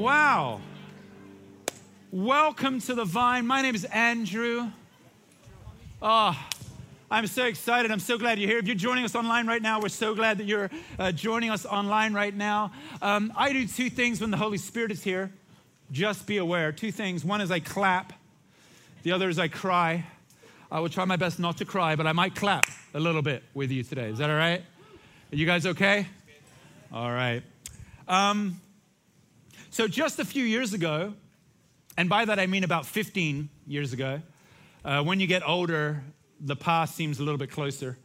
Wow. Welcome to the Vine. My name is Andrew. Oh, I'm so excited. I'm so glad you're here. If you're joining us online right now, we're so glad that you're uh, joining us online right now. Um, I do two things when the Holy Spirit is here. Just be aware. Two things. One is I clap, the other is I cry. I will try my best not to cry, but I might clap a little bit with you today. Is that all right? Are you guys okay? All right. Um, so, just a few years ago, and by that I mean about 15 years ago, uh, when you get older, the past seems a little bit closer.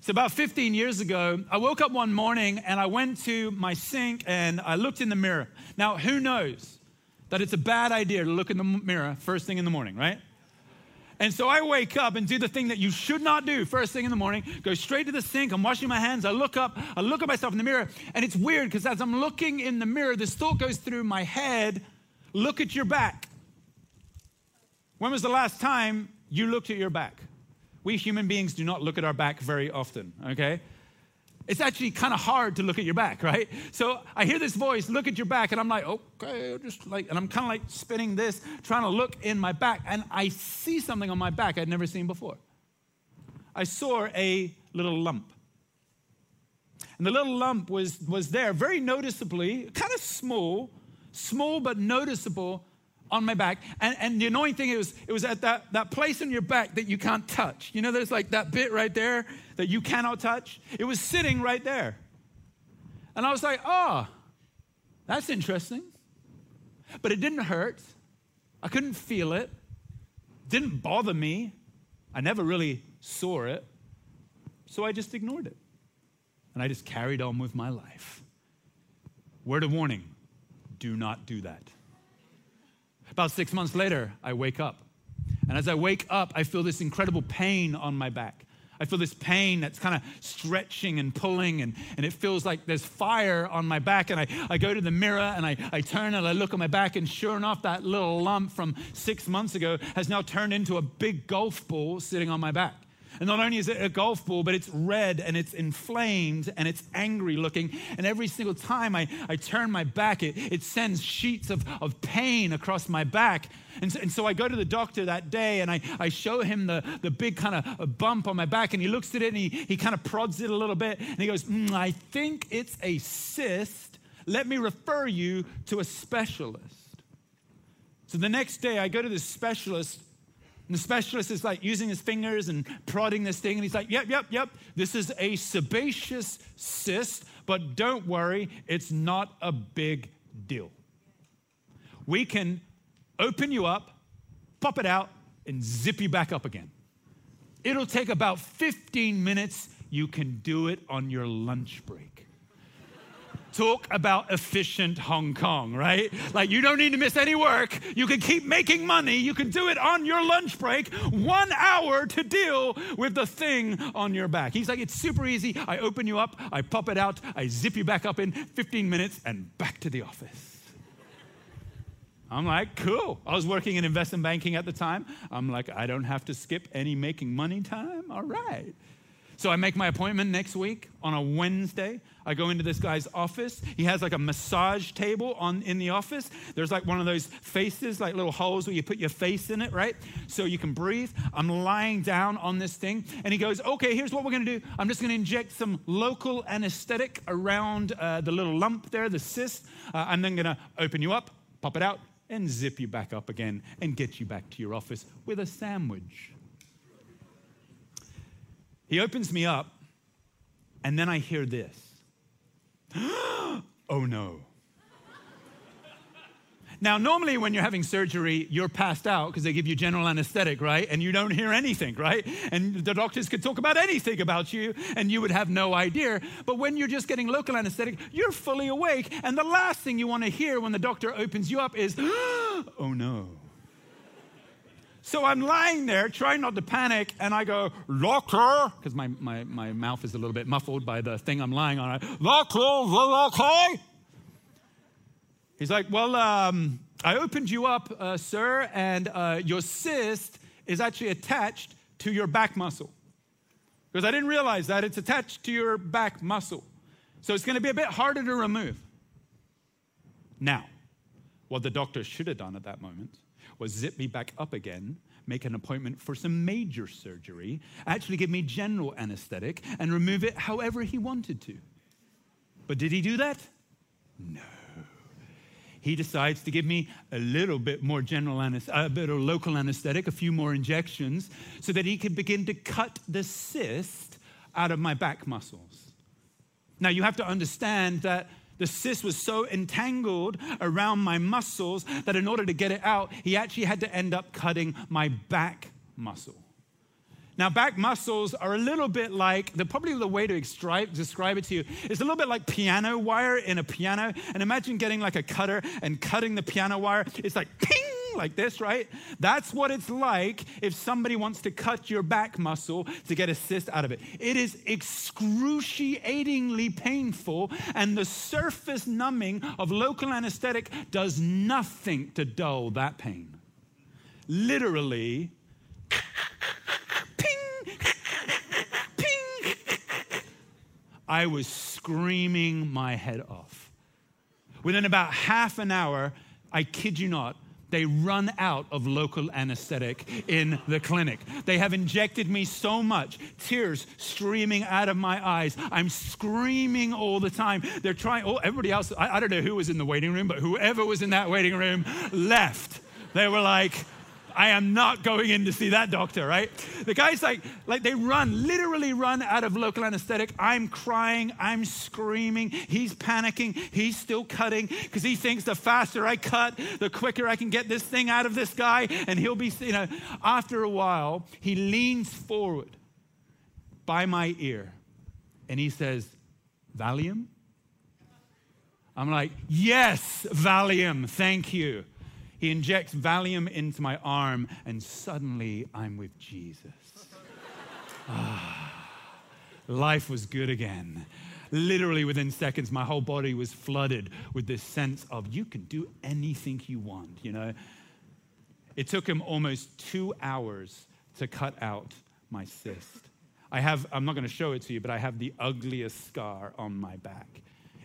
So, about 15 years ago, I woke up one morning and I went to my sink and I looked in the mirror. Now, who knows that it's a bad idea to look in the mirror first thing in the morning, right? And so I wake up and do the thing that you should not do first thing in the morning, go straight to the sink, I'm washing my hands, I look up, I look at myself in the mirror, and it's weird because as I'm looking in the mirror, this thought goes through my head look at your back. When was the last time you looked at your back? We human beings do not look at our back very often, okay? It's actually kind of hard to look at your back, right? So I hear this voice, look at your back, and I'm like, okay, just like, and I'm kind of like spinning this, trying to look in my back, and I see something on my back I'd never seen before. I saw a little lump. And the little lump was, was there very noticeably, kind of small, small but noticeable on my back. And, and the annoying thing is, it was at that, that place in your back that you can't touch. You know, there's like that bit right there that you cannot touch. It was sitting right there. And I was like, oh, that's interesting. But it didn't hurt. I couldn't feel it. Didn't bother me. I never really saw it. So I just ignored it. And I just carried on with my life. Word of warning do not do that. About six months later, I wake up. And as I wake up, I feel this incredible pain on my back. I feel this pain that's kind of stretching and pulling, and, and it feels like there's fire on my back. And I, I go to the mirror and I, I turn and I look at my back, and sure enough, that little lump from six months ago has now turned into a big golf ball sitting on my back. And not only is it a golf ball, but it's red and it's inflamed and it's angry looking. And every single time I, I turn my back, it, it sends sheets of, of pain across my back. And so, and so I go to the doctor that day and I, I show him the, the big kind of bump on my back. And he looks at it and he, he kind of prods it a little bit. And he goes, mm, I think it's a cyst. Let me refer you to a specialist. So the next day I go to this specialist and the specialist is like using his fingers and prodding this thing, and he's like, Yep, yep, yep, this is a sebaceous cyst, but don't worry, it's not a big deal. We can open you up, pop it out, and zip you back up again. It'll take about 15 minutes. You can do it on your lunch break. Talk about efficient Hong Kong, right? Like you don't need to miss any work. You can keep making money. You can do it on your lunch break, one hour to deal with the thing on your back. He's like, it's super easy. I open you up, I pop it out, I zip you back up in 15 minutes and back to the office. I'm like, cool. I was working in investment banking at the time. I'm like, I don't have to skip any making money time. All right. So I make my appointment next week on a Wednesday. I go into this guy's office. He has like a massage table on in the office. There's like one of those faces, like little holes where you put your face in it, right? So you can breathe. I'm lying down on this thing, and he goes, "Okay, here's what we're gonna do. I'm just gonna inject some local anesthetic around uh, the little lump there, the cyst. Uh, I'm then gonna open you up, pop it out, and zip you back up again, and get you back to your office with a sandwich." He opens me up, and then I hear this Oh no. Now, normally when you're having surgery, you're passed out because they give you general anesthetic, right? And you don't hear anything, right? And the doctors could talk about anything about you and you would have no idea. But when you're just getting local anesthetic, you're fully awake. And the last thing you want to hear when the doctor opens you up is, oh no. So I'm lying there trying not to panic, and I go, Locker, because my, my, my mouth is a little bit muffled by the thing I'm lying on. Locker, okay? He's like, Well, um, I opened you up, uh, sir, and uh, your cyst is actually attached to your back muscle. Because I didn't realize that it's attached to your back muscle. So it's going to be a bit harder to remove. Now, What the doctor should have done at that moment was zip me back up again, make an appointment for some major surgery, actually give me general anesthetic, and remove it however he wanted to. But did he do that? No. He decides to give me a little bit more general anesthetic, a bit of local anesthetic, a few more injections, so that he can begin to cut the cyst out of my back muscles. Now, you have to understand that the cyst was so entangled around my muscles that in order to get it out, he actually had to end up cutting my back muscle. Now, back muscles are a little bit like, the, probably the way to describe, describe it to you is a little bit like piano wire in a piano. And imagine getting like a cutter and cutting the piano wire. It's like ping, like this, right? That's what it's like if somebody wants to cut your back muscle to get a cyst out of it. It is excruciatingly painful, and the surface numbing of local anesthetic does nothing to dull that pain. Literally, ping, ping. I was screaming my head off. Within about half an hour, I kid you not, they run out of local anesthetic in the clinic. They have injected me so much, tears streaming out of my eyes. I'm screaming all the time. They're trying, oh, everybody else, I, I don't know who was in the waiting room, but whoever was in that waiting room left. They were like, I am not going in to see that doctor, right? The guy's like, like they run, literally run out of local anesthetic. I'm crying, I'm screaming. He's panicking. He's still cutting because he thinks the faster I cut, the quicker I can get this thing out of this guy. And he'll be, you know, after a while, he leans forward by my ear and he says, Valium? I'm like, yes, Valium, thank you. He injects Valium into my arm, and suddenly I'm with Jesus. Ah, life was good again. Literally within seconds, my whole body was flooded with this sense of you can do anything you want, you know? It took him almost two hours to cut out my cyst. I have, I'm not going to show it to you, but I have the ugliest scar on my back.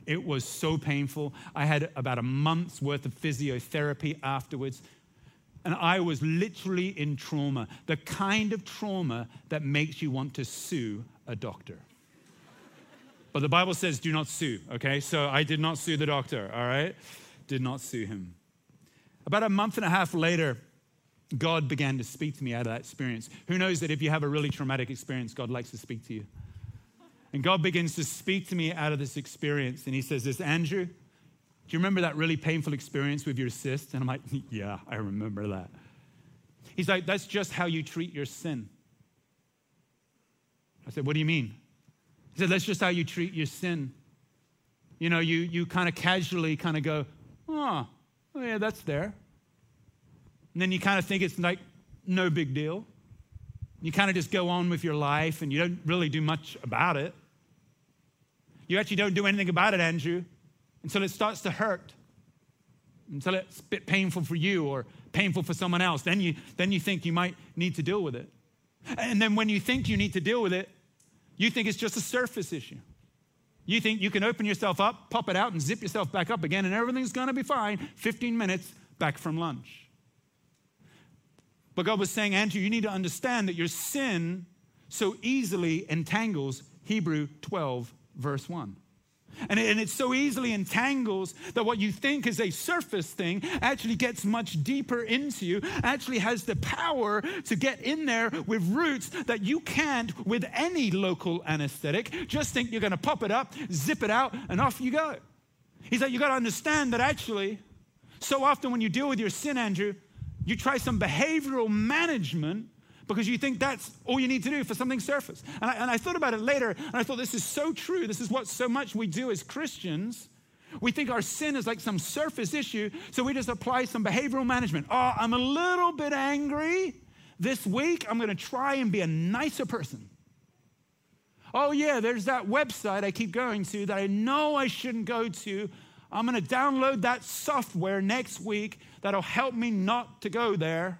It was so painful. I had about a month's worth of physiotherapy afterwards. And I was literally in trauma, the kind of trauma that makes you want to sue a doctor. But the Bible says do not sue, okay? So I did not sue the doctor, all right? Did not sue him. About a month and a half later, God began to speak to me out of that experience. Who knows that if you have a really traumatic experience, God likes to speak to you? And God begins to speak to me out of this experience. And He says, This, Andrew, do you remember that really painful experience with your cyst? And I'm like, Yeah, I remember that. He's like, That's just how you treat your sin. I said, What do you mean? He said, That's just how you treat your sin. You know, you, you kind of casually kind of go, Oh, oh, yeah, that's there. And then you kind of think it's like no big deal. You kind of just go on with your life and you don't really do much about it. You actually don't do anything about it, Andrew, until it starts to hurt, until it's a bit painful for you or painful for someone else. Then you, then you think you might need to deal with it. And then when you think you need to deal with it, you think it's just a surface issue. You think you can open yourself up, pop it out, and zip yourself back up again, and everything's gonna be fine. 15 minutes back from lunch. But God was saying, Andrew, you need to understand that your sin so easily entangles Hebrew 12, verse 1. And it, and it, so easily entangles that what you think is a surface thing actually gets much deeper into you, actually has the power to get in there with roots that you can't with any local anesthetic. Just think you're going to pop it up, zip it out, and off you go. He's like, you got to understand that actually, so often when you deal with your sin, Andrew, you try some behavioral management because you think that's all you need to do for something surface. And I, and I thought about it later, and I thought this is so true. This is what so much we do as Christians. We think our sin is like some surface issue, so we just apply some behavioral management. Oh, I'm a little bit angry this week. I'm going to try and be a nicer person. Oh, yeah, there's that website I keep going to that I know I shouldn't go to. I'm going to download that software next week that'll help me not to go there,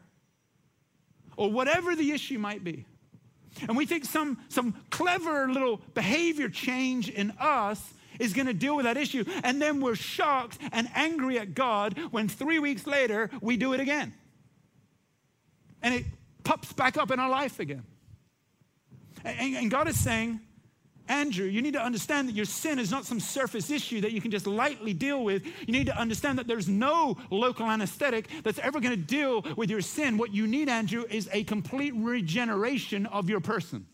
or whatever the issue might be. And we think some, some clever little behavior change in us is going to deal with that issue. And then we're shocked and angry at God when three weeks later we do it again. And it pops back up in our life again. And, God is saying, Andrew, you need to understand that your sin is not some surface issue that you can just lightly deal with. You need to understand that there's no local anesthetic that's ever going to deal with your sin. What you need, Andrew, is a complete regeneration of your person.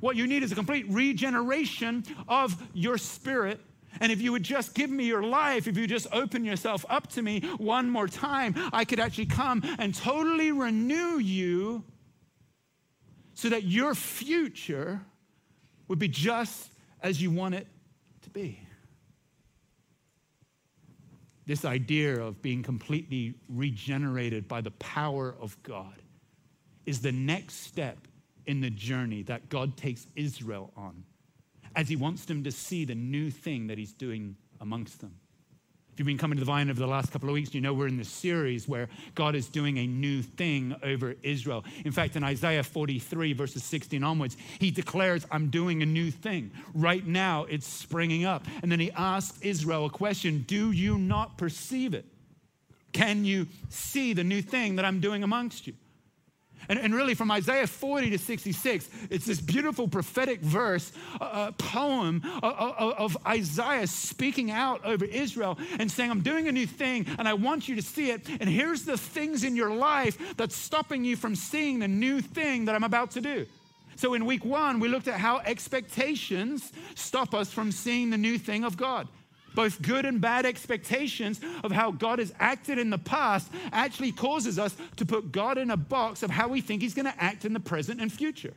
What you need is a complete regeneration of your spirit. And if you would just give me your life, if you just open yourself up to me one more time, I could actually come and totally renew you so that your future would be just as you want it to be. This idea of being completely regenerated by the power of God is the next step in the journey that God takes Israel on as he wants them to see the new thing that he's doing amongst them. If you've been coming to the vine over the last couple of weeks, you know we're in this series where God is doing a new thing over Israel. In fact, in Isaiah 43, verses 16 onwards, he declares, I'm doing a new thing. Right now, it's springing up. And then he asks Israel a question Do you not perceive it? Can you see the new thing that I'm doing amongst you? And, and really, from Isaiah 40 to 66, it's this beautiful prophetic verse, a poem of, of Isaiah speaking out over Israel and saying, I'm doing a new thing and I want you to see it. And here's the things in your life that's stopping you from seeing the new thing that I'm about to do. So, in week one, we looked at how expectations stop us from seeing the new thing of God both good and bad expectations of how God has acted in the past actually causes us to put God in a box of how we think He's going to act in the present and future.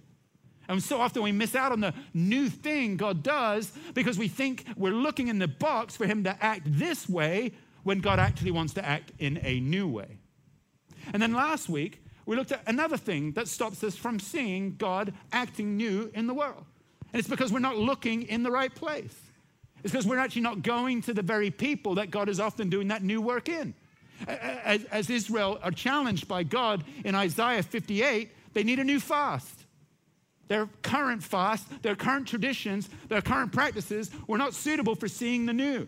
And so often we miss out on the new thing God does because we think we're looking in the box for Him to act this way when God actually wants to act in a new way. And then last week, we looked at another thing that stops us from seeing God acting new in the world. And it's because we're not looking in the right place. It's because we're actually not going to the very people that God is often doing that new work in. As, as Israel are challenged by God in Isaiah 58, they need a new fast. Their current fast, their current traditions, their current practices were not suitable for seeing the new.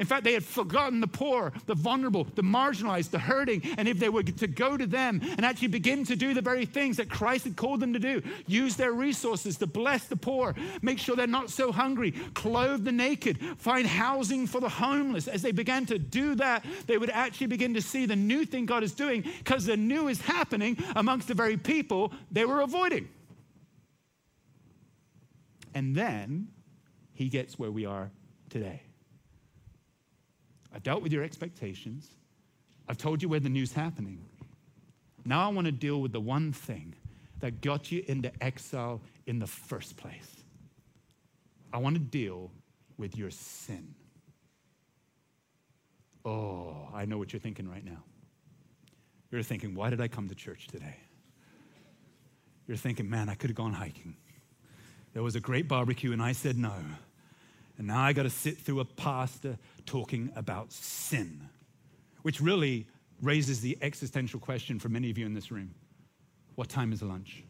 In fact, they had forgotten the poor, the vulnerable, the marginalized, the hurting. And if they were to go to them and actually begin to do the very things that Christ had called them to do, use their resources to bless the poor, make sure they're not so hungry, clothe the naked, find housing for the homeless, as they began to do that, they would actually begin to see the new thing God is doing because the new is happening amongst the very people they were avoiding. And then he gets where we are today. I've dealt with your expectations. I've told you where the new's happening. Now I want to deal with the one thing that got you into exile in the first place. I want to deal with your sin. Oh, I know what you're thinking right now. You're thinking, why did I come to church today? You're thinking, man, I could have gone hiking. There was a great barbecue and I said no. And now I got to sit through a pastor talking about sin, which really raises the existential question for many of you in this room what time is lunch?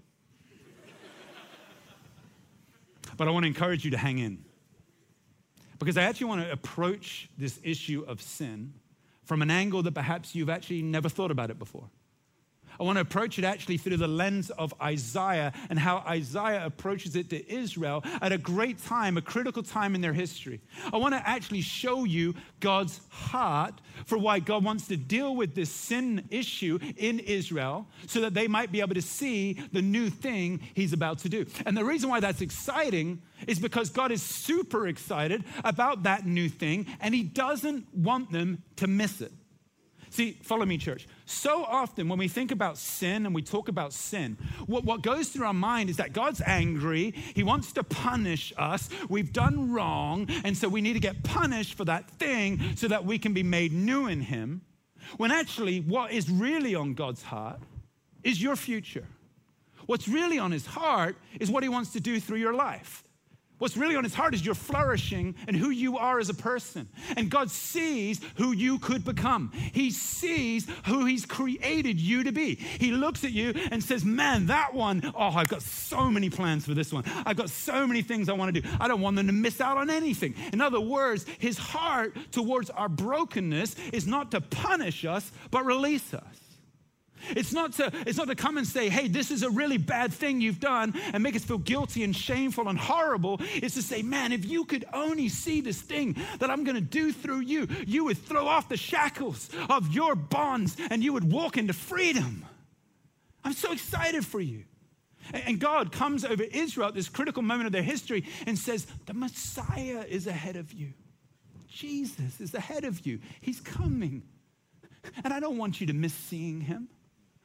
but I want to encourage you to hang in because I actually want to approach this issue of sin from an angle that perhaps you've actually never thought about it before. I want to approach it actually through the lens of Isaiah and how Isaiah approaches it to Israel at a great time, a critical time in their history. I want to actually show you God's heart for why God wants to deal with this sin issue in Israel so that they might be able to see the new thing he's about to do. And the reason why that's exciting is because God is super excited about that new thing and he doesn't want them to miss it. See, follow me, church. So often when we think about sin and we talk about sin, what, what goes through our mind is that God's angry. He wants to punish us. We've done wrong. And so we need to get punished for that thing so that we can be made new in Him. When actually, what is really on God's heart is your future. What's really on His heart is what He wants to do through your life. What's really on his heart is you're flourishing and who you are as a person. And God sees who you could become. He sees who he's created you to be. He looks at you and says, Man, that one, oh, I've got so many plans for this one. I've got so many things I want to do. I don't want them to miss out on anything. In other words, his heart towards our brokenness is not to punish us, but release us. It's not, to, it's not to come and say, hey, this is a really bad thing you've done and make us feel guilty and shameful and horrible. It's to say, man, if you could only see this thing that I'm going to do through you, you would throw off the shackles of your bonds and you would walk into freedom. I'm so excited for you. And God comes over Israel at this critical moment of their history and says, the Messiah is ahead of you. Jesus is ahead of you. He's coming. And I don't want you to miss seeing him.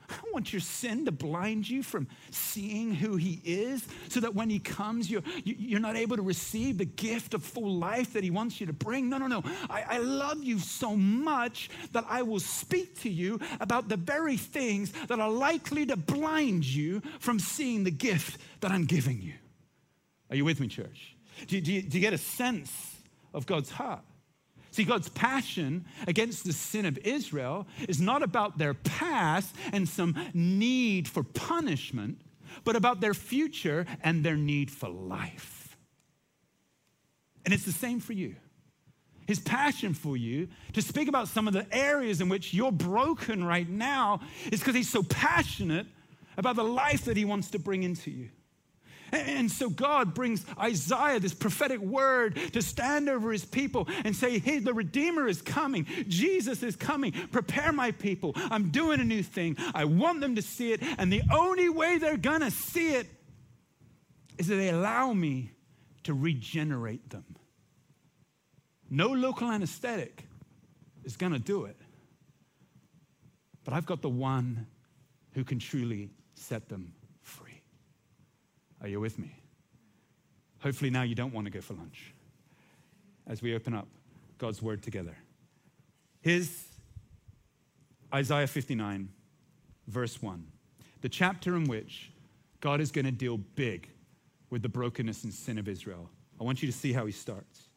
I don't want your sin to blind you from seeing who He is so that when He comes, you're, you're not able to receive the gift of full life that He wants you to bring. No, no, no. I, I love you so much that I will speak to you about the very things that are likely to blind you from seeing the gift that I'm giving you. Are you with me, church? Do, do, do you get a sense of God's heart? See, God's passion against the sin of Israel is not about their past and some need for punishment, but about their future and their need for life. And it's the same for you. His passion for you to speak about some of the areas in which you're broken right now is because he's so passionate about the life that he wants to bring into you. And so God brings Isaiah this prophetic word to stand over his people and say, Hey, the Redeemer is coming. Jesus is coming. Prepare my people. I'm doing a new thing. I want them to see it. And the only way they're going to see it is that they allow me to regenerate them. No local anesthetic is going to do it. But I've got the one who can truly set them are you with me? Hopefully, now you don't want to go for lunch as we open up God's word together. Here's Isaiah 59, verse 1, the chapter in which God is going to deal big with the brokenness and sin of Israel. I want you to see how he starts.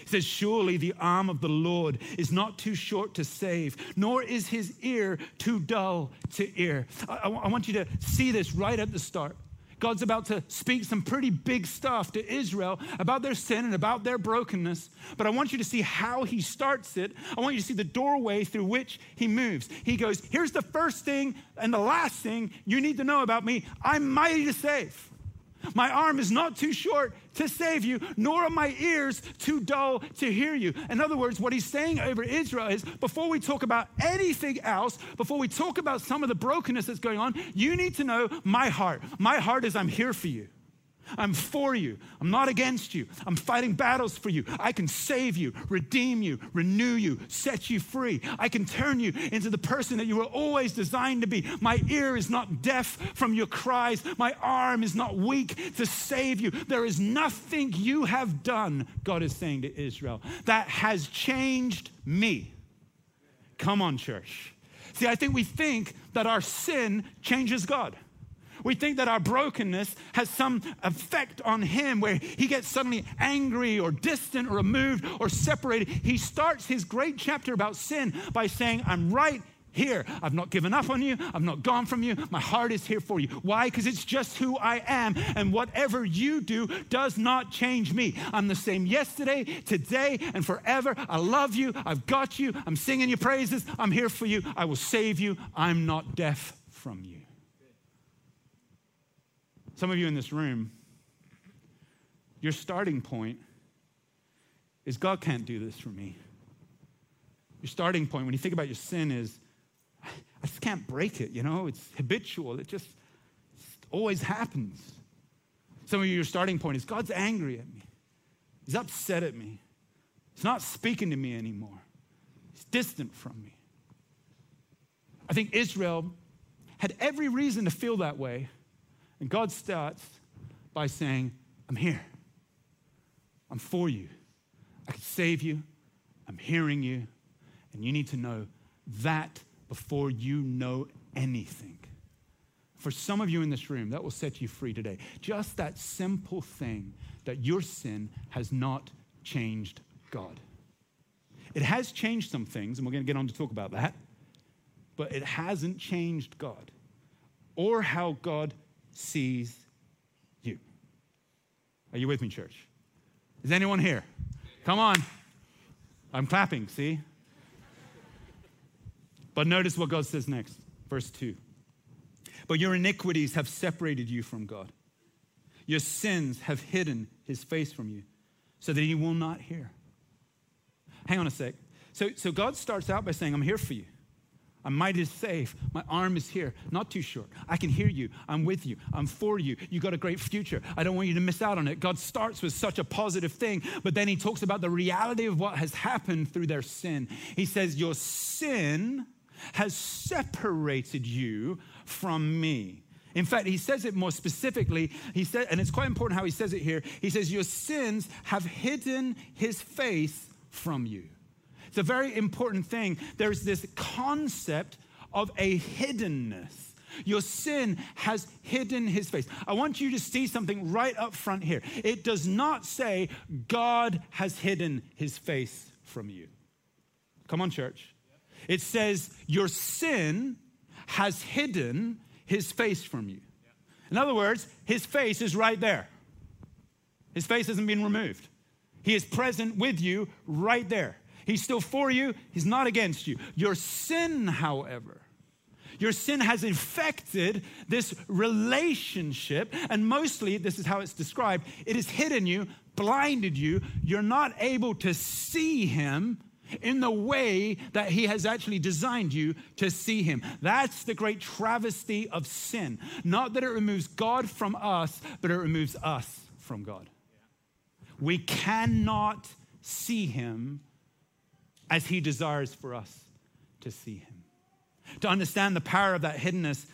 He says, Surely the arm of the Lord is not too short to save, nor is his ear too dull to hear. I, I, I want you to see this right at the start. God's about to speak some pretty big stuff to Israel about their sin and about their brokenness. But I want you to see how he starts it. I want you to see the doorway through which he moves. He goes, Here's the first thing and the last thing you need to know about me I'm mighty to save. My arm is not too short to save you, nor are my ears too dull to hear you. In other words, what he's saying over Israel is before we talk about anything else, before we talk about some of the brokenness that's going on, you need to know my heart. My heart is I'm here for you. I'm for you. I'm not against you. I'm fighting battles for you. I can save you, redeem you, renew you, set you free. I can turn you into the person that you were always designed to be. My ear is not deaf from your cries. My arm is not weak to save you. There is nothing you have done, God is saying to Israel, that has changed me. Come on, church. See, I think we think that our sin changes God. We think that our brokenness has some effect on him where he gets suddenly angry or distant or removed or separated. He starts his great chapter about sin by saying, I'm right here. I've not given up on you. I've not gone from you. My heart is here for you. Why? Because it's just who I am. And whatever you do does not change me. I'm the same yesterday, today, and forever. I love you. I've got you. I'm singing your praises. I'm here for you. I will save you. I'm not deaf from you. Some of you in this room, your starting point is God can't do this for me. Your starting point, when you think about your sin, is I just can't break it, you know? It's habitual, it just always happens. Some of you, your starting point is God's angry at me, He's upset at me, He's not speaking to me anymore, He's distant from me. I think Israel had every reason to feel that way and God starts by saying, I'm here. I'm for you. I can save you. I'm hearing you. And you need to know that before you know anything. For some of you in this room, that will set you free today. Just that simple thing that your sin has not changed God. It has changed some things, and we're going to get on to talk about that, but it hasn't changed God or how God sees you. Are you with me, church? Is anyone here? Come on. I'm clapping, see? But notice what God says next, verse 2. But your iniquities have separated you from God. Your sins have hidden his face from you so that he will not hear. Hang on a sec. So, so God starts out by saying, I'm here for you. I'm mighty safe. My arm is here, not too short. I can hear you. I'm with you. I'm for you. You got a great future. I don't want you to miss out on it. God starts with such a positive thing, but then he talks about the reality of what has happened through their sin. He says, Your sin has separated you from me. In fact, he says it more specifically. He said, and it's quite important how he says it here. He says, Your sins have hidden his face from you. It's a very important thing. There's this concept of a hiddenness. Your sin has hidden his face. I want you to see something right up front here. It does not say God has hidden his face from you. Come on, church. It says your sin has hidden his face from you. In other words, his face is right there. His face hasn't been removed. He is present with you right there. He's still for you, He's not against you. Your sin, however, your sin has infected this relationship, and mostly, this is how it's described it has hidden you, blinded you. You're not able to see Him in the way that He has actually designed you to see Him. That's the great travesty of sin. Not that it removes God from us, but it removes us from God. We cannot see Him as He desires for us to see Him. To understand the power of that hiddenness,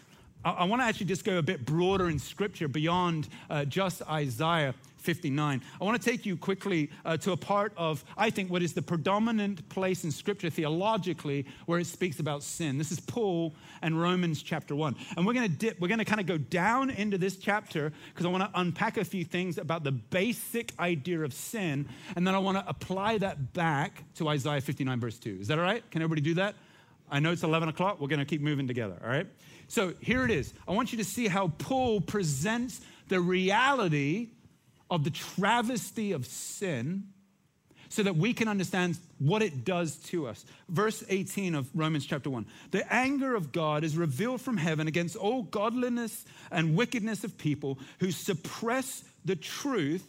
I, I want to actually just go a bit broader in Scripture beyond uh, just Isaiah 59. I want to take you quickly uh, to a part of, I think, what is the predominant place in Scripture theologically where it speaks about sin. This is Paul and Romans chapter 1. And we're going to dip, we're going to kind of go down into this chapter because I want to unpack a few things about the basic idea of sin. And then I want to apply that back to Isaiah 59, verse 2. Is that all right? Can everybody do that? I know it's 11 o'clock. We're going to keep moving together, all right? So here it is. I want you to see how Paul presents the reality of the travesty of sin so that we can understand what it does to us. Verse 18 of Romans chapter 1 The anger of God is revealed from heaven against all godliness and wickedness of people who suppress the truth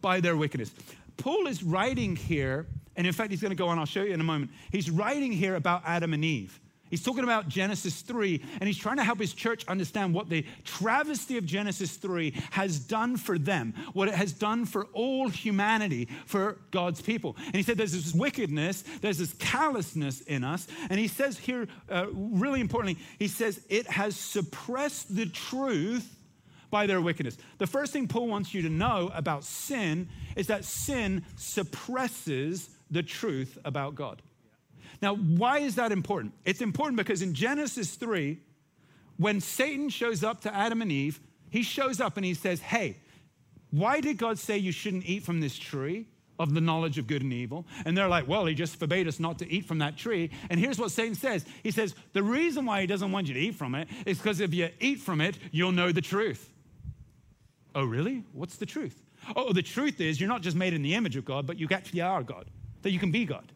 by their wickedness. Paul is writing here, and in fact, he's going to go on, I'll show you in a moment. He's writing here about Adam and Eve. He's talking about Genesis 3, and he's trying to help his church understand what the travesty of Genesis 3 has done for them, what it has done for all humanity, for God's people. And he said there's this wickedness, there's this callousness in us. And he says here, uh, really importantly, he says it has suppressed the truth by their wickedness. The first thing Paul wants you to know about sin is that sin suppresses the truth about God. Now, why is that important? It's important because in Genesis 3, when Satan shows up to Adam and Eve, he shows up and he says, Hey, why did God say you shouldn't eat from this tree of the knowledge of good and evil? And they're like, Well, he just forbade us not to eat from that tree. And here's what Satan says He says, The reason why he doesn't want you to eat from it is because if you eat from it, you'll know the truth. Oh, really? What's the truth? Oh, the truth is you're not just made in the image of God, but you actually are God, that you can be God.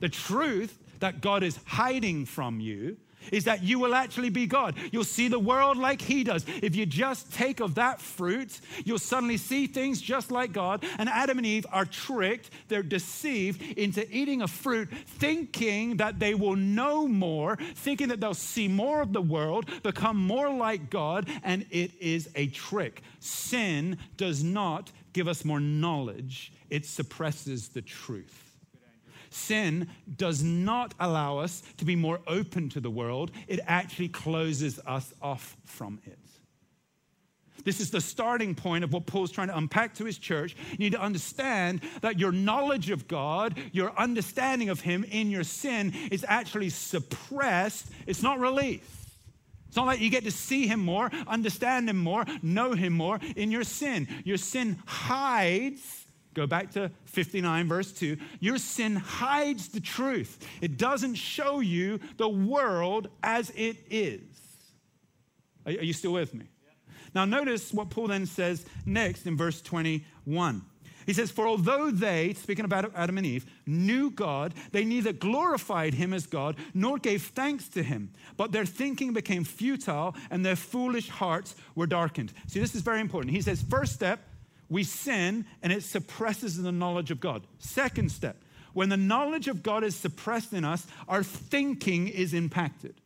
The truth that God is hiding from you is that you will actually be God. You'll see the world like He does. If you just take of that fruit, you'll suddenly see things just like God. And Adam and Eve are tricked, they're deceived into eating a fruit, thinking that they will know more, thinking that they'll see more of the world, become more like God, and it is a trick. Sin does not give us more knowledge, it suppresses the truth. Sin does not allow us to be more open to the world, it actually closes us off from it. This is the starting point of what Paul's trying to unpack to his church. You need to understand that your knowledge of God, your understanding of Him in your sin is actually suppressed, it's not released. It's not like you get to see him more, understand him more, know him more in your sin. Your sin hides, go back to 59, verse 2. Your sin hides the truth, it doesn't show you the world as it is. Are, you still with me? Now, notice what Paul then says next in verse 21. He says, For although they, speaking about Adam and Eve, knew God, they neither glorified him as God nor gave thanks to him, but their thinking became futile and their foolish hearts were darkened. See, this is very important. He says, First step, we sin and it suppresses the knowledge of God. Second step, when the knowledge of God is suppressed in us, our thinking is impacted.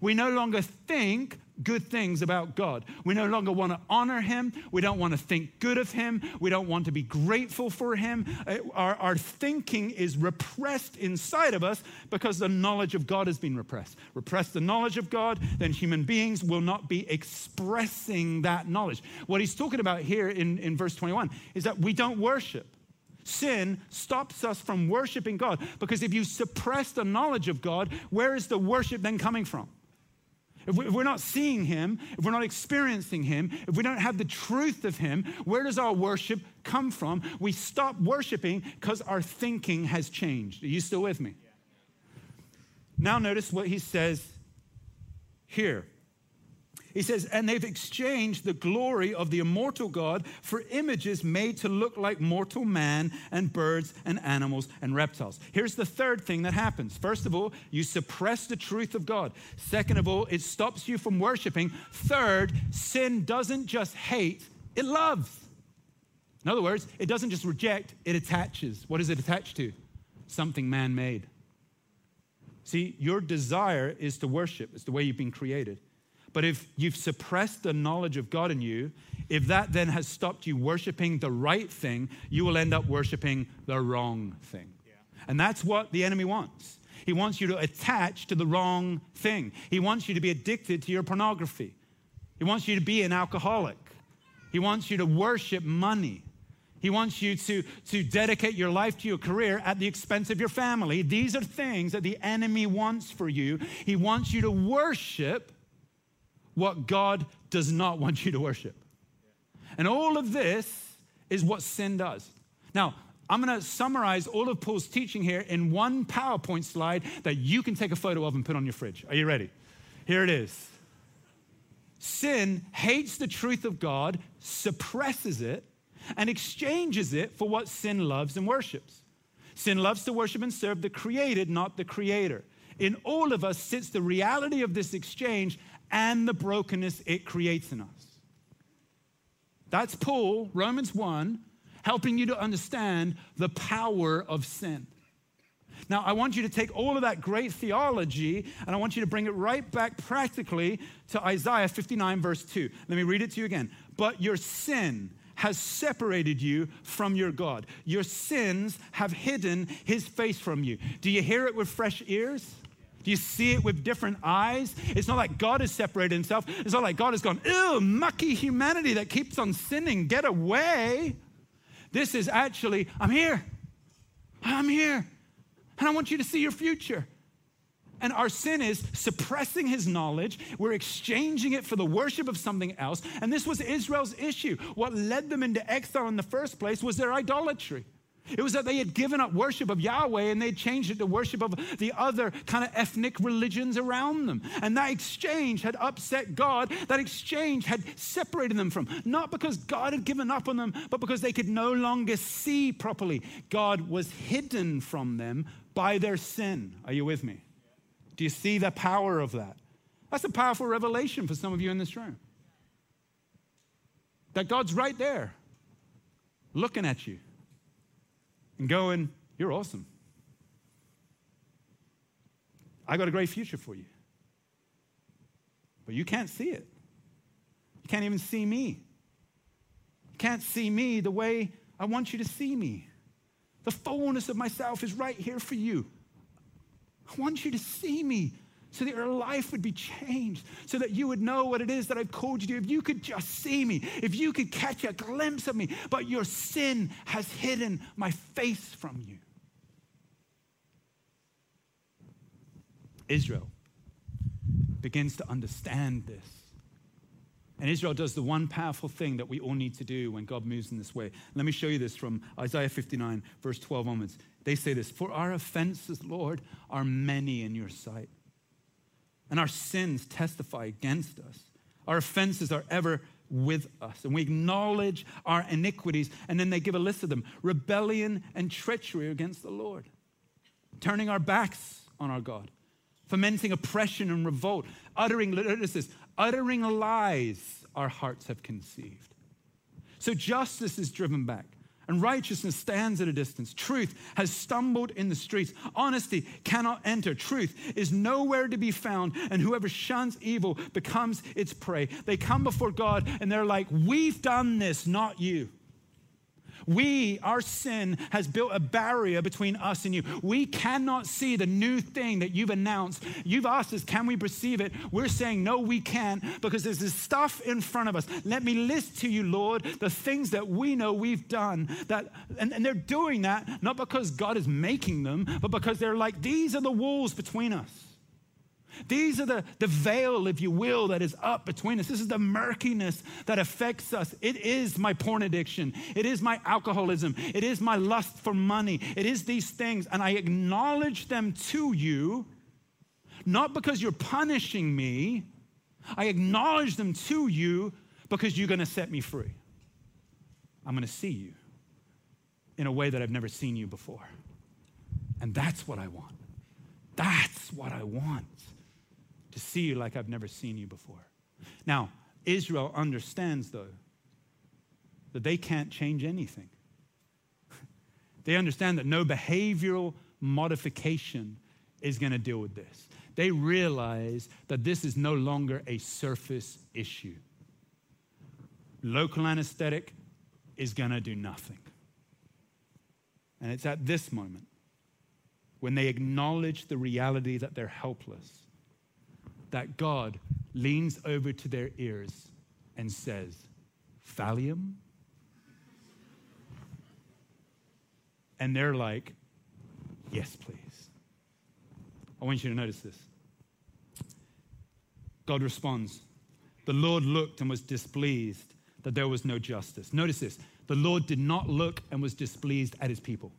We no longer think good things about God. We no longer want to honor Him. We don't want to think good of Him. We don't want to be grateful for Him. Uh, our, our thinking is repressed inside of us because the knowledge of God has been repressed. Repress the knowledge of God, then human beings will not be expressing that knowledge. What he's talking about here in, in verse 21 is that we don't worship. Sin stops us from worshiping God because if you suppress the knowledge of God, where is the worship then coming from? If we're not seeing Him, if we're not experiencing Him, if we don't have the truth of Him, where does our worship come from? We stop worshiping because our thinking has changed. Are you still with me? Now, notice what He says here. He says, and they've exchanged the glory of the immortal God for images made to look like mortal man and birds and animals and reptiles. Here's the third thing that happens. First of all, you suppress the truth of God. Second of all, it stops you from worshiping. Third, sin doesn't just hate, it loves. In other words, it doesn't just reject, it attaches. What is it attached to? Something man made. See, your desire is to worship, it's the way you've been created. But if you've suppressed the knowledge of God in you, if that then has stopped you worshiping the right thing, you will end up worshiping the wrong thing. Yeah. And that's what the enemy wants. He wants you to attach to the wrong thing. He wants you to be addicted to your pornography. He wants you to be an alcoholic. He wants you to worship money. He wants you to, to dedicate your life to your career at the expense of your family. These are things that the enemy wants for you. He wants you to worship what God does not want you to worship. And all of this is what sin does. Now, I'm going to summarize all of Paul's teaching here in one PowerPoint slide that you can take a photo of and put on your fridge. Are you ready? Here it is. Sin hates the truth of God, suppresses it, and exchanges it for what sin loves and worships. Sin loves to worship and serve the created, not the creator. In all of us sits the reality of this exchange and the brokenness it creates in us. That's Paul, Romans 1, helping you to understand the power of sin. Now, I want you to take all of that great theology and I want you to bring it right back practically to Isaiah 59, verse 2. Let me read it to you again. But your sin has separated you from your God. Your sins have hidden his face from you. Do you hear it with fresh ears? Do you see it with different eyes? It's not like God has separated himself. It's not like God has gone, ew, mucky humanity that keeps on sinning, get away. This is actually, I'm here. I'm here. And I want you to see your future. And our sin is suppressing his knowledge. We're exchanging it for the worship of something else. And this was Israel's issue. What led them into exile in the first place was their idolatry. It was that they had given up worship of Yahweh and they'd changed it to worship of the other kind of ethnic religions around them. And that exchange had upset God. That exchange had separated them from, not because God had given up on them, but because they could no longer see properly. God was hidden from them by their sin. Are you with me? Do you see the power of that? That's a powerful revelation for some of you in this room. That God's right there, looking at you and going, You're awesome. I got a great future for you. But you can't see it. You can't even see me. You can't see me the way I want you to see me. The fullness of myself is right here for you. I want you to see me so that your life would be changed, so that you would know what it is that I've called you to. If you could just see me, if you could catch a glimpse of me, but your sin has hidden my face from you. Israel, begins to understand this. And Israel does the one powerful thing that we all need to do when God moves in this way. Let me show you this from Isaiah 59, verse 12 onwards. They say this For our offenses, Lord, are many in your sight, and our sins testify against us. Our offenses are ever with us, and we acknowledge our iniquities. And then they give a list of them rebellion and treachery against the Lord, turning our backs on our God, fomenting oppression and revolt, uttering, notice this, uttering lies our hearts have conceived. So justice is driven back and righteousness stands at a distance. Truth has stumbled in the streets. Honesty cannot enter. Truth is nowhere to be found, and whoever shuns evil becomes its prey. They come before God and they're like, We've done this, not you. We, our sin, has built a barrier between us and you. We cannot see the new thing that you've announced. You've asked us, can we perceive it? We're saying, no, we can't because there's this stuff in front of us. Let me list to you, Lord, the things that we know we've done. That, and, and they're doing that not because God is making them, but because they're like, these are the walls between us. These are the, the veil, if you will, that is up between us. This is the murkiness that affects us. It is my porn addiction. It is my alcoholism. It is my lust for money. It is these things. And I acknowledge them to you, not because you're punishing me. I acknowledge them to you because you're going to set me free. I'm going to see you in a way that I've never seen you before. And that's what I want. That's what I want to see you like I've never seen you before. Now, Israel understands, though, that they can't change anything. they understand that no behavioral modification is going to deal with this. They realize that this is no longer a surface issue. Local anesthetic is going to do nothing. And it's at this moment when they acknowledge the reality that they're helpless that God leans over to their ears and says, Valium? And they're like, Yes, please. I want you to notice this. God responds, The Lord looked and was displeased that there was no justice. Notice this the Lord did not look and was displeased at his people.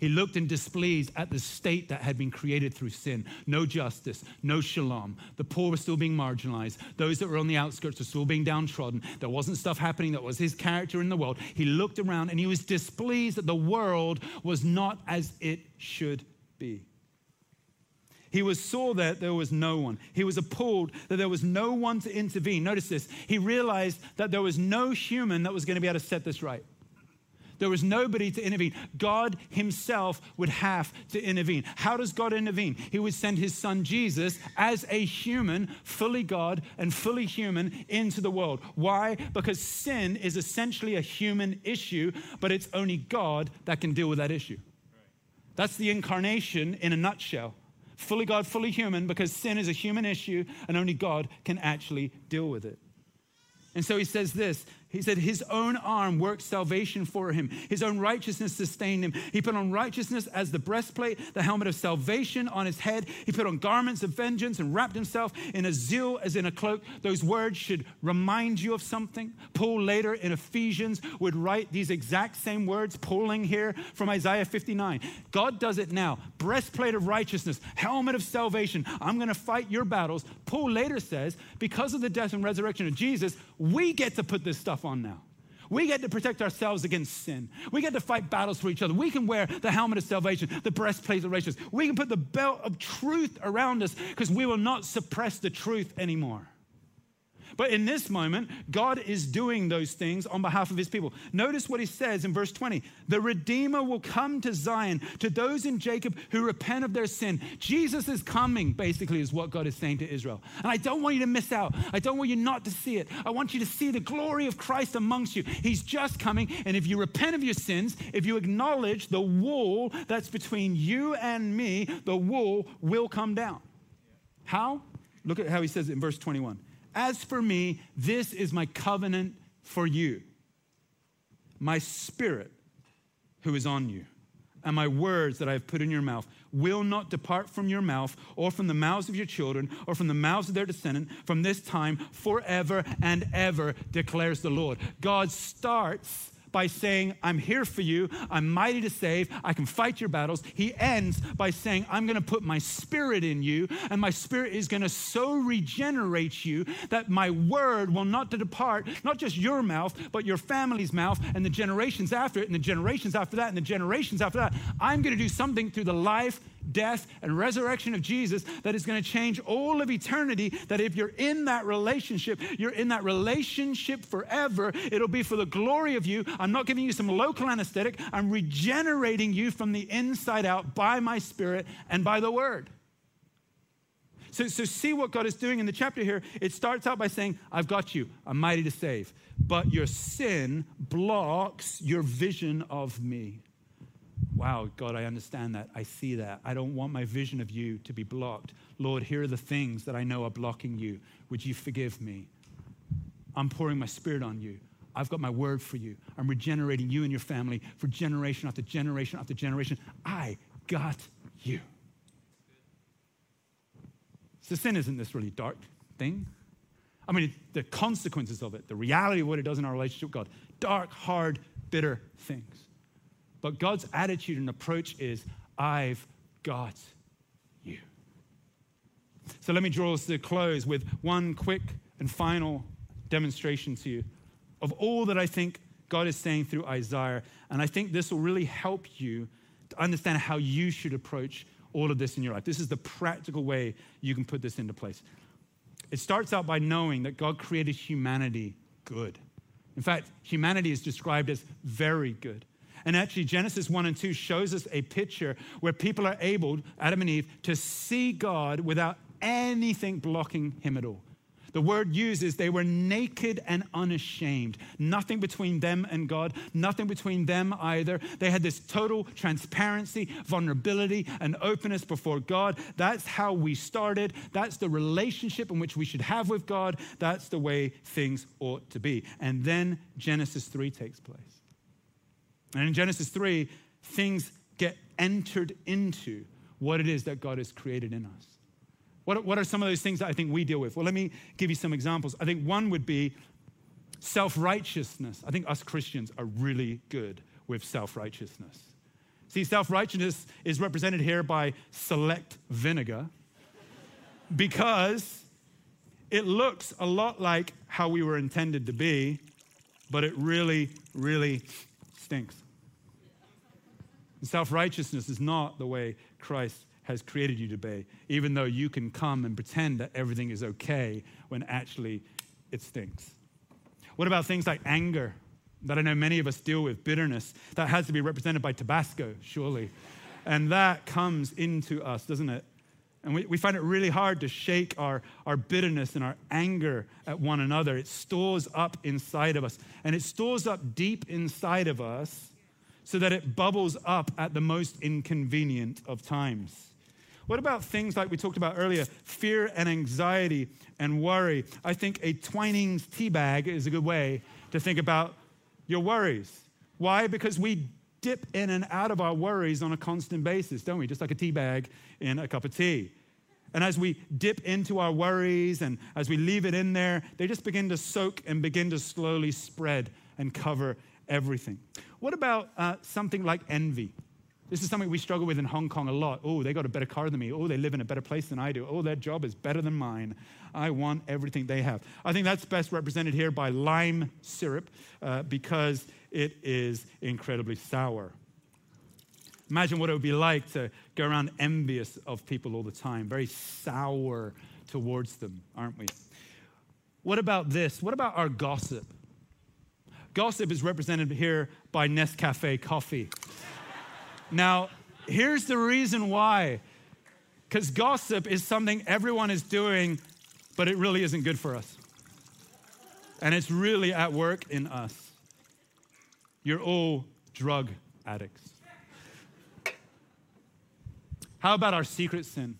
He looked in displeased at the state that had been created through sin. No justice, no shalom. The poor were still being marginalized. Those that were on the outskirts were still being downtrodden. There wasn't stuff happening that was his character in the world. He looked around and he was displeased that the world was not as it should be. He was saw that there was no one. He was appalled that there was no one to intervene. Notice this. He realized that there was no human that was going to be able to set this right. There was nobody to intervene. God Himself would have to intervene. How does God intervene? He would send His Son Jesus as a human, fully God and fully human, into the world. Why? Because sin is essentially a human issue, but it's only God that can deal with that issue. That's the incarnation in a nutshell. Fully God, fully human, because sin is a human issue and only God can actually deal with it. And so he says this he said, His own arm worked salvation for him. His own righteousness sustained him. He put on righteousness as the breastplate, the helmet of salvation on his head. He put on garments of vengeance and wrapped himself in a zeal as in a cloak. Those words should remind you of something. Paul later in Ephesians would write these exact same words, pulling here from Isaiah 59. God does it now. Breastplate of righteousness, helmet of salvation. I'm going to fight your battles. Paul later says, because of the death and resurrection of Jesus, we get to put this stuff stuff on now. We get to protect ourselves against sin. We get to fight battles for each other. We can wear the helmet of salvation, the breastplate of righteousness. We can put the belt of truth around us because we will not suppress the truth anymore. But in this moment, God is doing those things on behalf of his people. Notice what he says in verse 20 The Redeemer will come to Zion, to those in Jacob who repent of their sin. Jesus is coming, basically, is what God is saying to Israel. And I don't want you to miss out. I don't want you not to see it. I want you to see the glory of Christ amongst you. He's just coming. And if you repent of your sins, if you acknowledge the wall that's between you and me, the wall will come down. How? Look at how he says it in verse 21. As for me, this is my covenant for you. My spirit who is on you. and my words that I have put in your mouth will not depart from your mouth or from the mouths of your children or from the mouths of their descendants from this time forever and ever, declares the Lord. God starts by saying, I'm here for you. I'm mighty to save. I can fight your battles. He ends by saying, I'm going to put my spirit in you, and my spirit is going to so regenerate you that my word will not depart, not just your mouth, but your family's mouth and the generations after it, and the generations after that, and the generations after that. I'm going to do something through the life death, and resurrection of Jesus that is going to change all of eternity. That if you're in that relationship, you're in that relationship forever. It'll be for the glory of you. I'm not giving you some local anesthetic, I'm regenerating you from the inside out by my spirit and by the word. So, so see what God is doing in the chapter here. It starts out by saying, I've got you, I'm mighty to save. But your sin blocks your vision of me. Wow, God, I understand that. I see that. I don't want my vision of you to be blocked. Lord, here are the things that I know are blocking you. Would you forgive me? I'm pouring my spirit on you. I've got my word for you. I'm regenerating you and your family for generation after generation after generation. I got you. So, sin isn't this really dark thing. I mean, the consequences of it, the reality of what it does in our relationship with God, dark, hard, bitter things. But God's attitude and approach is, I've got you. So let me draw us to a close with one quick and final demonstration to you of all that I think God is saying through Isaiah. And I think this will really help you to understand how you should approach all of this in your life. This is the practical way you can put this into place. It starts out by knowing that God created humanity good. In fact, humanity is described as very good. And actually, Genesis 1 and 2 shows us a picture where people are able, Adam and Eve, to see God without anything blocking him at all. The word used is they were naked and unashamed. Nothing between them and God, nothing between them either. They had this total transparency, vulnerability, and openness before God. That's how we started. That's the relationship in which we should have with God. That's the way things ought to be. And then Genesis 3 takes place. And in Genesis 3, things get entered into what it is that God has created in us. What, what are some of those things that I think we deal with? Well, let me give you some examples. I think one would be self righteousness. I think us Christians are really good with self righteousness. See, self righteousness is represented here by select vinegar because it looks a lot like how we were intended to be, but it really, really stinks. Self righteousness is not the way Christ has created you to be, even though you can come and pretend that everything is okay when actually it stinks. What about things like anger that I know many of us deal with, bitterness? That has to be represented by Tabasco, surely. And that comes into us, doesn't it? And we, we find it really hard to shake our, our bitterness and our anger at one another. It stores up inside of us. And it stores up deep inside of us so that it bubbles up at the most inconvenient of times. What about things like we talked about earlier, fear and anxiety and worry? I think a Twinings tea bag is a good way to think about your worries. Why? Because we dip in and out of our worries on a constant basis, don't we? Just like a tea bag in a cup of tea. And as we dip into our worries and as we leave it in there, they just begin to soak and begin to slowly spread and cover everything. What about uh, something like envy? This is something we struggle with in Hong Kong a lot. Oh, they got a better car than me. Oh, they live in a better place than I do. Oh, their job is better than mine. I want everything they have. I think that's best represented here by lime syrup uh, because it is incredibly sour. Imagine what it would be like to go around envious of people all the time, very sour towards them, aren't we? What about this? What about our gossip? Gossip is represented here by Nescafe coffee. Now, here's the reason why. Because gossip is something everyone is doing, but it really isn't good for us. And it's really at work in us. You're all drug addicts. How about our secret sin?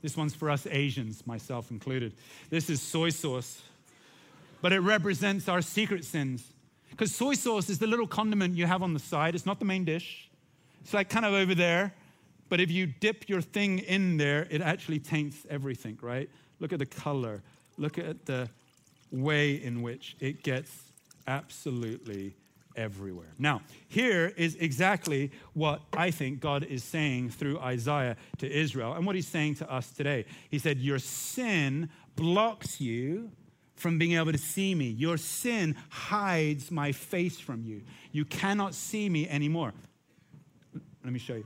This one's for us Asians, myself included. This is soy sauce, but it represents our secret sins. Because soy sauce is the little condiment you have on the side, it's not the main dish. It's like kind of over there. But if you dip your thing in there, it actually taints everything, right? Look at the color. Look at the way in which it gets absolutely everywhere. Now, here is exactly what I think God is saying through Isaiah to Israel and what he's saying to us today. He said, Your sin blocks you from being able to see me. Your sin hides my face from you. You cannot see me anymore. Let me show you.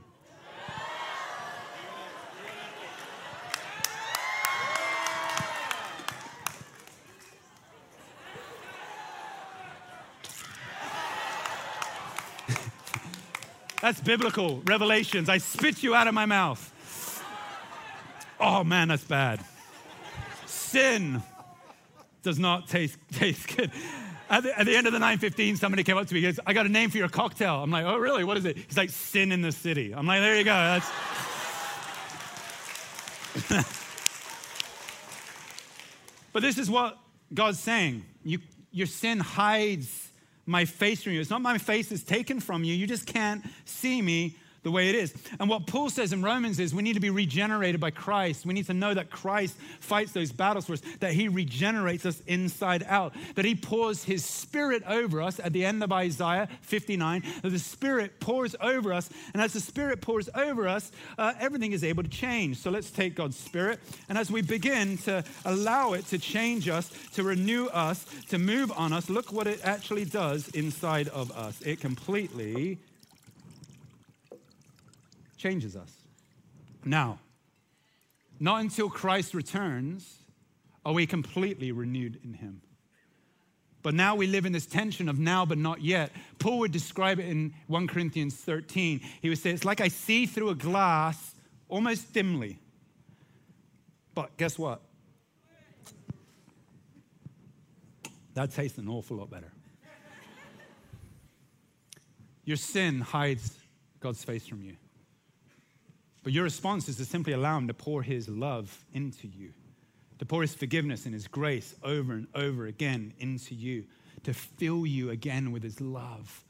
That's biblical revelations. I spit you out of my mouth. Oh man, that's bad. Sin does not taste, taste good. At the, at the, end of the 915, somebody came up to me and goes, I got a name for your cocktail. I'm like, oh, really? What is it? He's like, Sin in the City. I'm like, there you go. That's. but this is what God's saying. You, your sin hides my face from you. It's not my face is taken from you. You just can't see me the way it is. And what Paul says in Romans is we need to be regenerated by Christ. We need to know that Christ fights those battles for us, that he regenerates us inside out, that he pours his spirit over us at the end of Isaiah 59, that the spirit pours over us. And as the spirit pours over us, uh, everything is able to change. So let's take God's spirit. And as we begin to allow it to change us, to renew us, to move on us, look what it actually does inside of us. It completely changes us. Now, not until Christ returns are we completely renewed in Him. But now we live in this tension of now but not yet. Paul would describe it in 1 Corinthians 13. He would say, It's like I see through a glass almost dimly. But guess what? That tastes an awful lot better. Your sin hides God's face from you. But your response is to simply allow Him to pour His love into you, to pour His forgiveness and His grace over and over again into you, to fill you again with His love.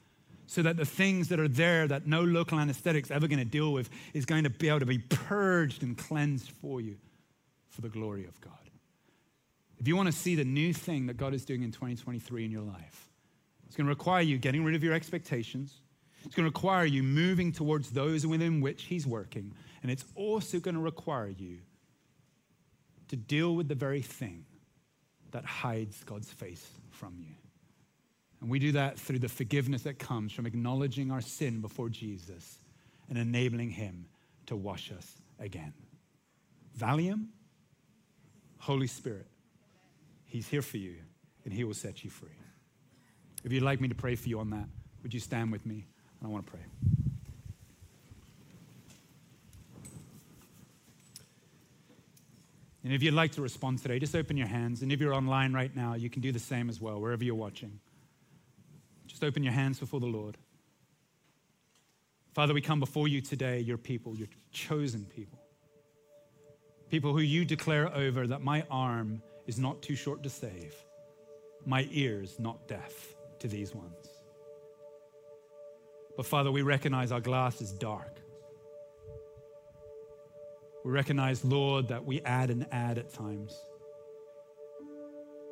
So that the things that are there that no local anesthetic's ever going to deal with is going to be able to be purged and cleansed for you for the glory of God. If you want to see the new thing that God is doing in 2023 in your life, it's going to require you getting rid of your expectations. It's going to require you moving towards those within which He's working and it's also going to require you to deal with the very thing that hides God's face from you. And we do that through the forgiveness that comes from acknowledging our sin before Jesus and enabling Him to wash us again. Valium, Holy Spirit, He's here for you and He will set you free. If you'd like me to pray for you on that, would you stand with me? I want to pray. And if you'd like to respond today, just open your hands. And if you're online right now, you can do the same as well, wherever you're watching. Just open your hands before the Lord. Father, we come before you today, your people, your chosen people. People who you declare over that my arm is not too short to save, my ears not deaf to these ones. But Father, we recognize our glass is dark. We recognize, Lord, that we add and add at times.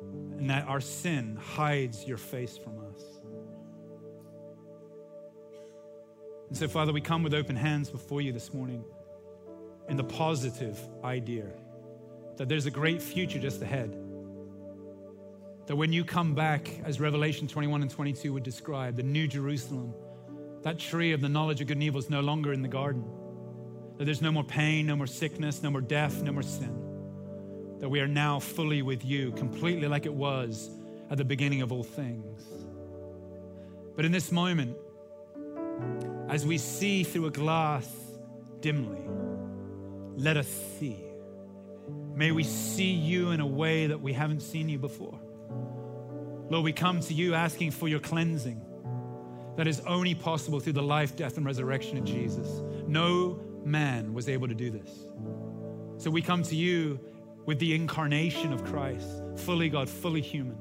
And that our sin hides your face from us. And so, Father, we come with open hands before you this morning in the positive idea that there's a great future just ahead. That when you come back, as Revelation 21 and 22 would describe, the new Jerusalem, that tree of the knowledge of good and evil is no longer in the garden that there's no more pain, no more sickness, no more death, no more sin. That we are now fully with you, completely like it was at the beginning of all things. But in this moment, as we see through a glass dimly, let us see. May we see you in a way that we haven't seen you before. Lord, we come to you asking for your cleansing that is only possible through the life, death, and resurrection of Jesus. No man was able to do this. So we come to you with the incarnation of Christ, fully God, fully human,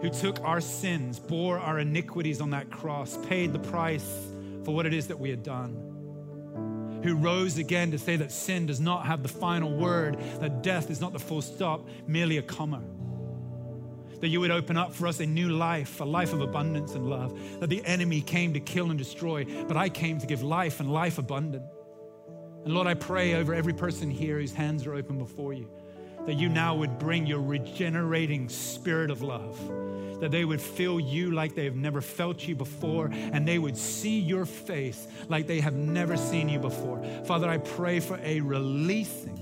who took our sins, bore our iniquities on that cross, paid the price for what it is that we had done who rose again to say that sin does not have the final word, that death is not the full stop, merely a comma. That you would open up for us a new life, a life of abundance and love. That the enemy came to kill and destroy, but I came to give life and life abundant. And Lord, I pray over every person here whose hands are open before you, that you now would bring your regenerating spirit of love that they would feel you like they have never felt you before, and they would see your face like they have never seen you before. Father, I pray for a releasing.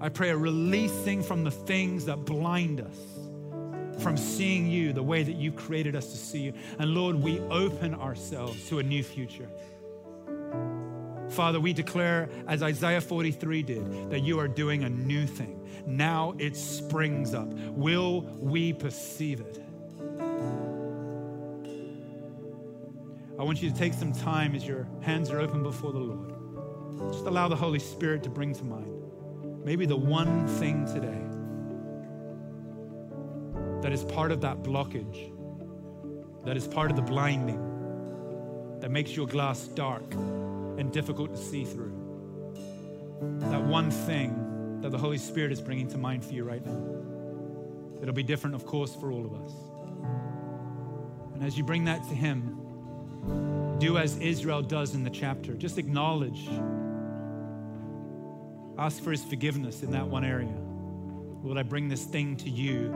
I pray a releasing from the things that blind us from seeing you the way that you created us to see you. And Lord, we open ourselves to a new future. Father, we declare, as Isaiah 43 did, that you are doing a new thing. Now it springs up. Will we perceive it? I want you to take some time as your hands are open before the Lord. Just allow the Holy Spirit to bring to mind maybe the one thing today that is part of that blockage, that is part of the blinding, that makes your glass dark and difficult to see through. That one thing that the Holy Spirit is bringing to mind for you right now. It'll be different, of course, for all of us. And as you bring that to Him, do as Israel does in the chapter. Just acknowledge, ask for His forgiveness in that one area. Lord, I bring this thing to you.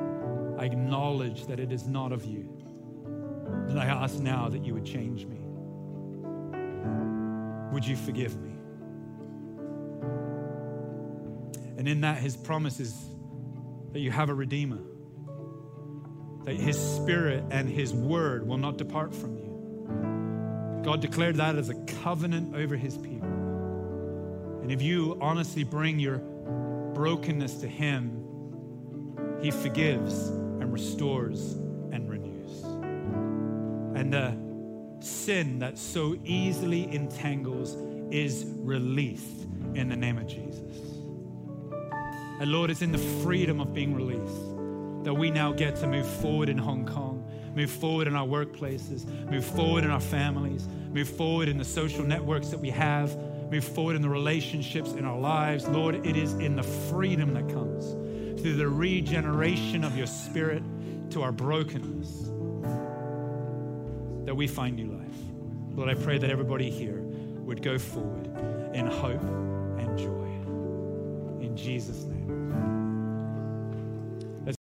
I acknowledge that it is not of you. And I ask now that you would change me. Would you forgive me? And in that, his promise is that you have a Redeemer, that his spirit and his word will not depart from you. God declared that as a covenant over his people. And if you honestly bring your brokenness to him, he forgives and restores and renews. And the sin that so easily entangles is released in the name of Jesus. And Lord, it's in the freedom of being released that we now get to move forward in Hong Kong, move forward in our workplaces, move forward in our families, move forward in the social networks that we have, move forward in the relationships in our lives. Lord, it is in the freedom that comes through the regeneration of your spirit to our brokenness that we find new life. Lord, I pray that everybody here would go forward in hope and joy. In Jesus' name.